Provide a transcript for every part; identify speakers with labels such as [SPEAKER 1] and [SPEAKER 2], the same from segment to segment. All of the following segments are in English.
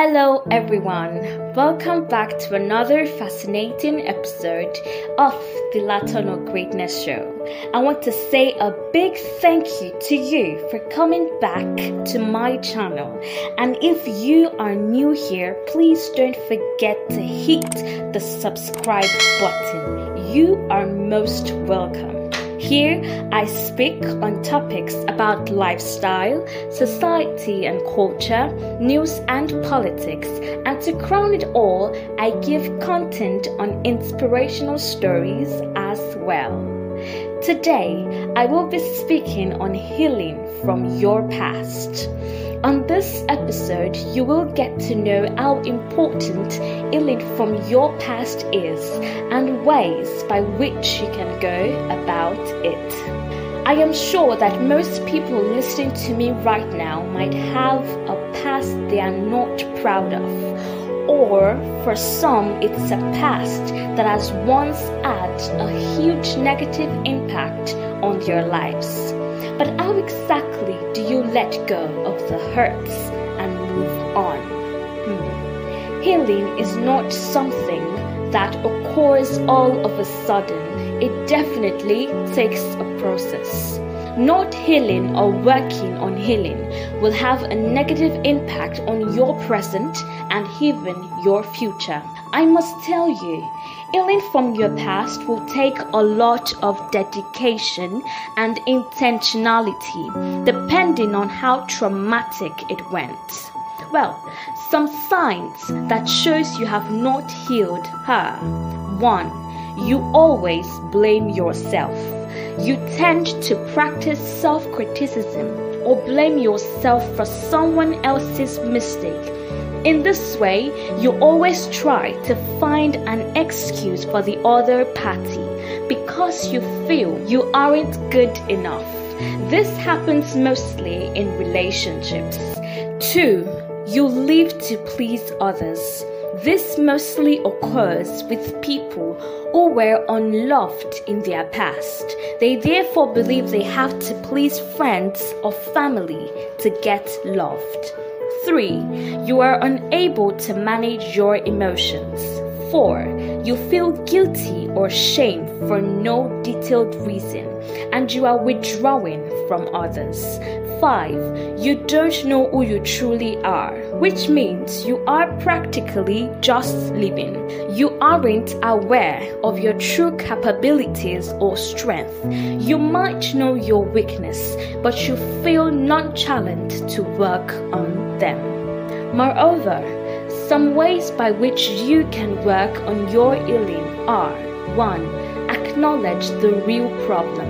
[SPEAKER 1] Hello, everyone. Welcome back to another fascinating episode of the Latono Greatness Show. I want to say a big thank you to you for coming back to my channel. And if you are new here, please don't forget to hit the subscribe button. You are most welcome. Here, I speak on topics about lifestyle, society and culture, news and politics, and to crown it all, I give content on inspirational stories as well. Today, I will be speaking on healing from your past. On this episode, you will get to know how important healing from your past is and ways by which you can go about it. I am sure that most people listening to me right now might have a past they are not proud of, or for some, it's a past that has once had a huge negative impact on their lives. But how exactly do you let go of the hurts and move on? Hmm. Healing is not something that occurs all of a sudden. It definitely takes a process. Not healing or working on healing will have a negative impact on your present and even your future. I must tell you, Healing from your past will take a lot of dedication and intentionality, depending on how traumatic it went. Well, some signs that shows you have not healed her. 1. You always blame yourself. You tend to practice self-criticism or blame yourself for someone else's mistake in this way, you always try to find an excuse for the other party because you feel you aren't good enough. This happens mostly in relationships. 2. You live to please others. This mostly occurs with people who were unloved in their past. They therefore believe they have to please friends or family to get loved. 3. You are unable to manage your emotions. 4. You feel guilty or shame for no detailed reason and you are withdrawing from others. 5. You don't know who you truly are, which means you are practically just living. You aren't aware of your true capabilities or strength. You might know your weakness, but you feel nonchalant to work on them. Moreover, some ways by which you can work on your healing are 1. Acknowledge the real problem.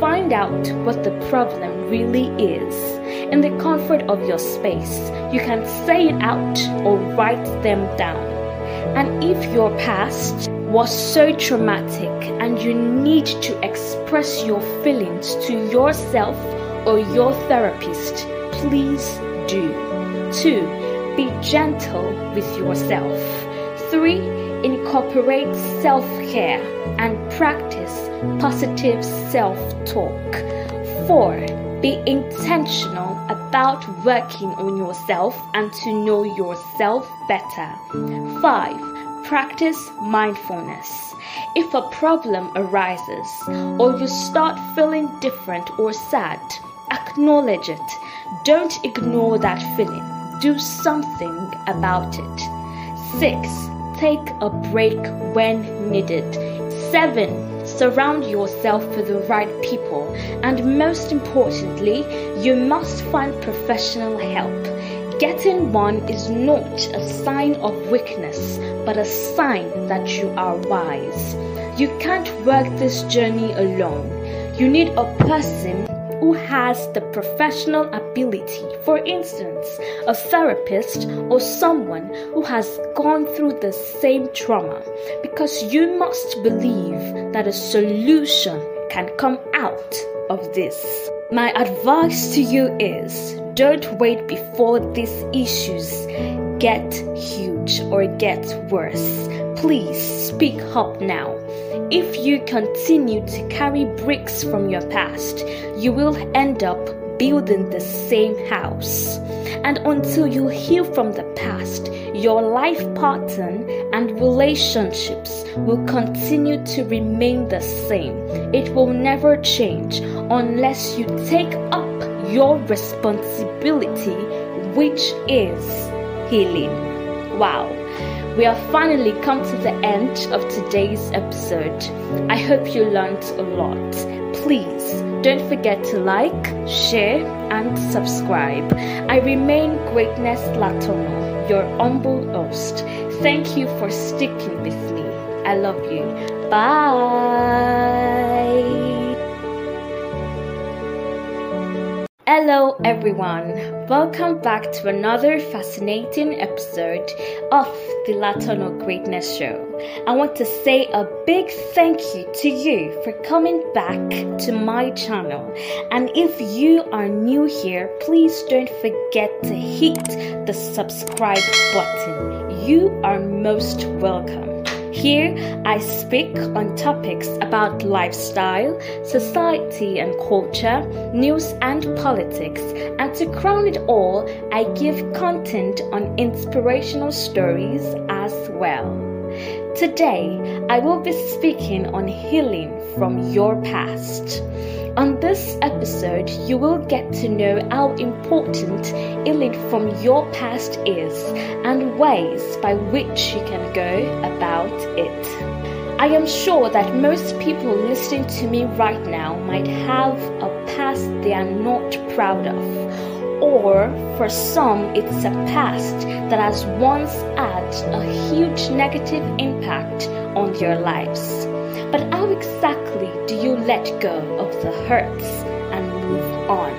[SPEAKER 1] Find out what the problem really is. In the comfort of your space, you can say it out or write them down. And if your past was so traumatic and you need to express your feelings to yourself or your therapist, please do. 2. Be gentle with yourself. 3. Incorporate self care and practice positive self talk. 4. Be intentional about working on yourself and to know yourself better. 5. Practice mindfulness. If a problem arises or you start feeling different or sad, acknowledge it. Don't ignore that feeling do something about it. 6. Take a break when needed. 7. Surround yourself with the right people. And most importantly, you must find professional help. Getting one is not a sign of weakness, but a sign that you are wise. You can't work this journey alone. You need a person who has the professional ability, for instance, a therapist or someone who has gone through the same trauma, because you must believe that a solution can come out of this. My advice to you is don't wait before these issues get huge or get worse. Please speak up now. If you continue to carry bricks from your past, you will end up building the same house. And until you heal from the past, your life pattern and relationships will continue to remain the same. It will never change unless you take up your responsibility, which is healing. Wow. We have finally come to the end of today's episode. I hope you learned a lot. Please don't forget to like, share, and subscribe. I remain Greatness Latono, your humble host. Thank you for sticking with me. I love you. Bye. Hello, everyone. Welcome back to another fascinating episode of the Latono Greatness Show. I want to say a big thank you to you for coming back to my channel. And if you are new here, please don't forget to hit the subscribe button. You are most welcome. Here, I speak on topics about lifestyle, society and culture, news and politics, and to crown it all, I give content on inspirational stories as well. Today, I will be speaking on healing from your past. On this episode, you will get to know how important healing from your past is and ways by which you can go about it. I am sure that most people listening to me right now might have a past they are not proud of, or for some, it's a past that has once had a huge negative impact on their lives. But how exactly do you let go of the hurts and move on?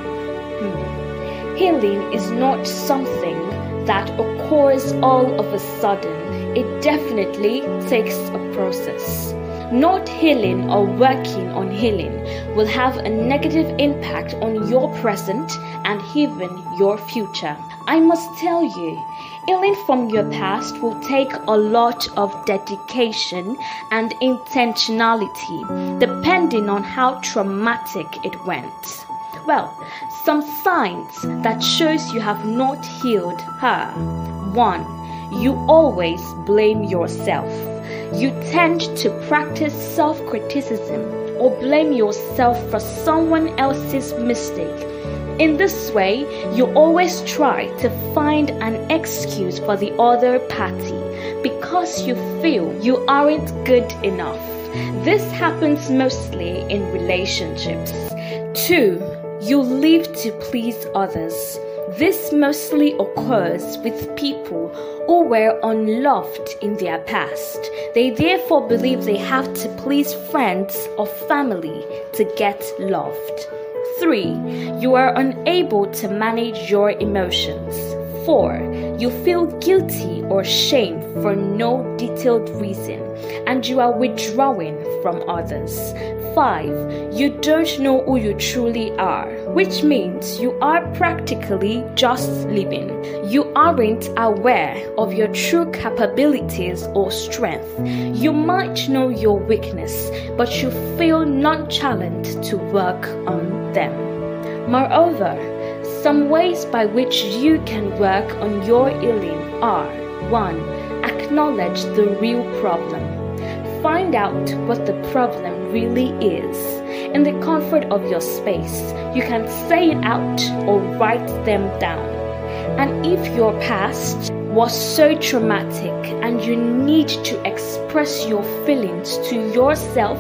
[SPEAKER 1] Hmm. Healing is not something that occurs all of a sudden. It definitely takes a process. Not healing or working on healing will have a negative impact on your present and even your future. I must tell you, Healing from your past will take a lot of dedication and intentionality, depending on how traumatic it went. Well, some signs that shows you have not healed her. 1. You always blame yourself. You tend to practice self-criticism or blame yourself for someone else's mistake in this way, you always try to find an excuse for the other party because you feel you aren't good enough. This happens mostly in relationships. 2. You live to please others. This mostly occurs with people who were unloved in their past. They therefore believe they have to please friends or family to get loved. 3. You are unable to manage your emotions. 4. You feel guilty or shame for no detailed reason and you are withdrawing from others. 5. You don't know who you truly are, which means you are practically just living. You aren't aware of your true capabilities or strength. You might know your weakness, but you feel nonchalant to work on them. Moreover, some ways by which you can work on your healing are 1. Acknowledge the real problem. Find out what the problem really is. In the comfort of your space, you can say it out or write them down. And if your past was so traumatic and you need to express your feelings to yourself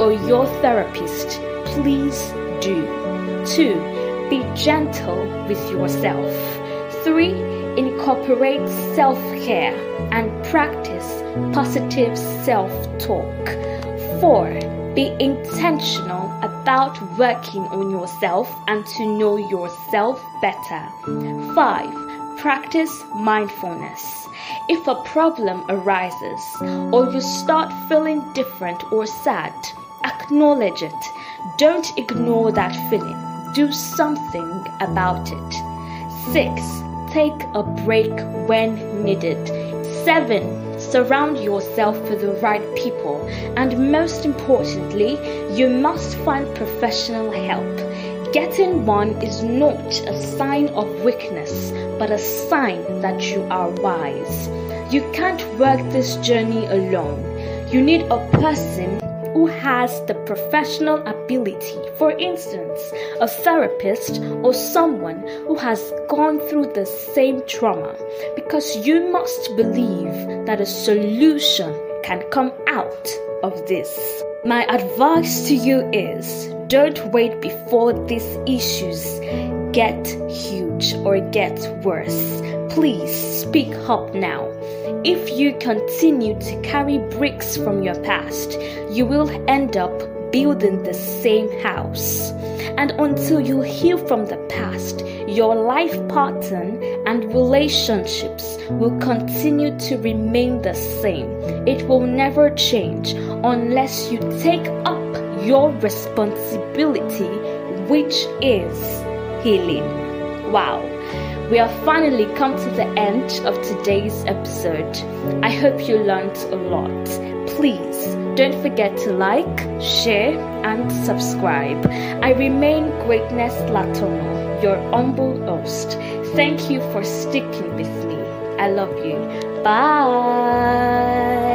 [SPEAKER 1] or your therapist, please do. 2. Be gentle with yourself. 3 incorporate self care and practice positive self talk. 4. Be intentional about working on yourself and to know yourself better. 5. Practice mindfulness. If a problem arises or you start feeling different or sad, acknowledge it. Don't ignore that feeling. Do something about it. 6 Take a break when needed. 7. Surround yourself with the right people. And most importantly, you must find professional help. Getting one is not a sign of weakness, but a sign that you are wise. You can't work this journey alone. You need a person who has the professional ability, for instance, a therapist or someone who has gone through the same trauma, because you must believe that a solution can come out of this. My advice to you is don't wait before these issues get huge or get worse. Please speak up now. If you continue to carry bricks from your past, you will end up building the same house. And until you heal from the past, your life pattern and relationships will continue to remain the same. It will never change unless you take up your responsibility, which is healing. Wow. We have finally come to the end of today's episode. I hope you learned a lot. Please don't forget to like, share, and subscribe. I remain Greatness Latono, your humble host. Thank you for sticking with me. I love you. Bye.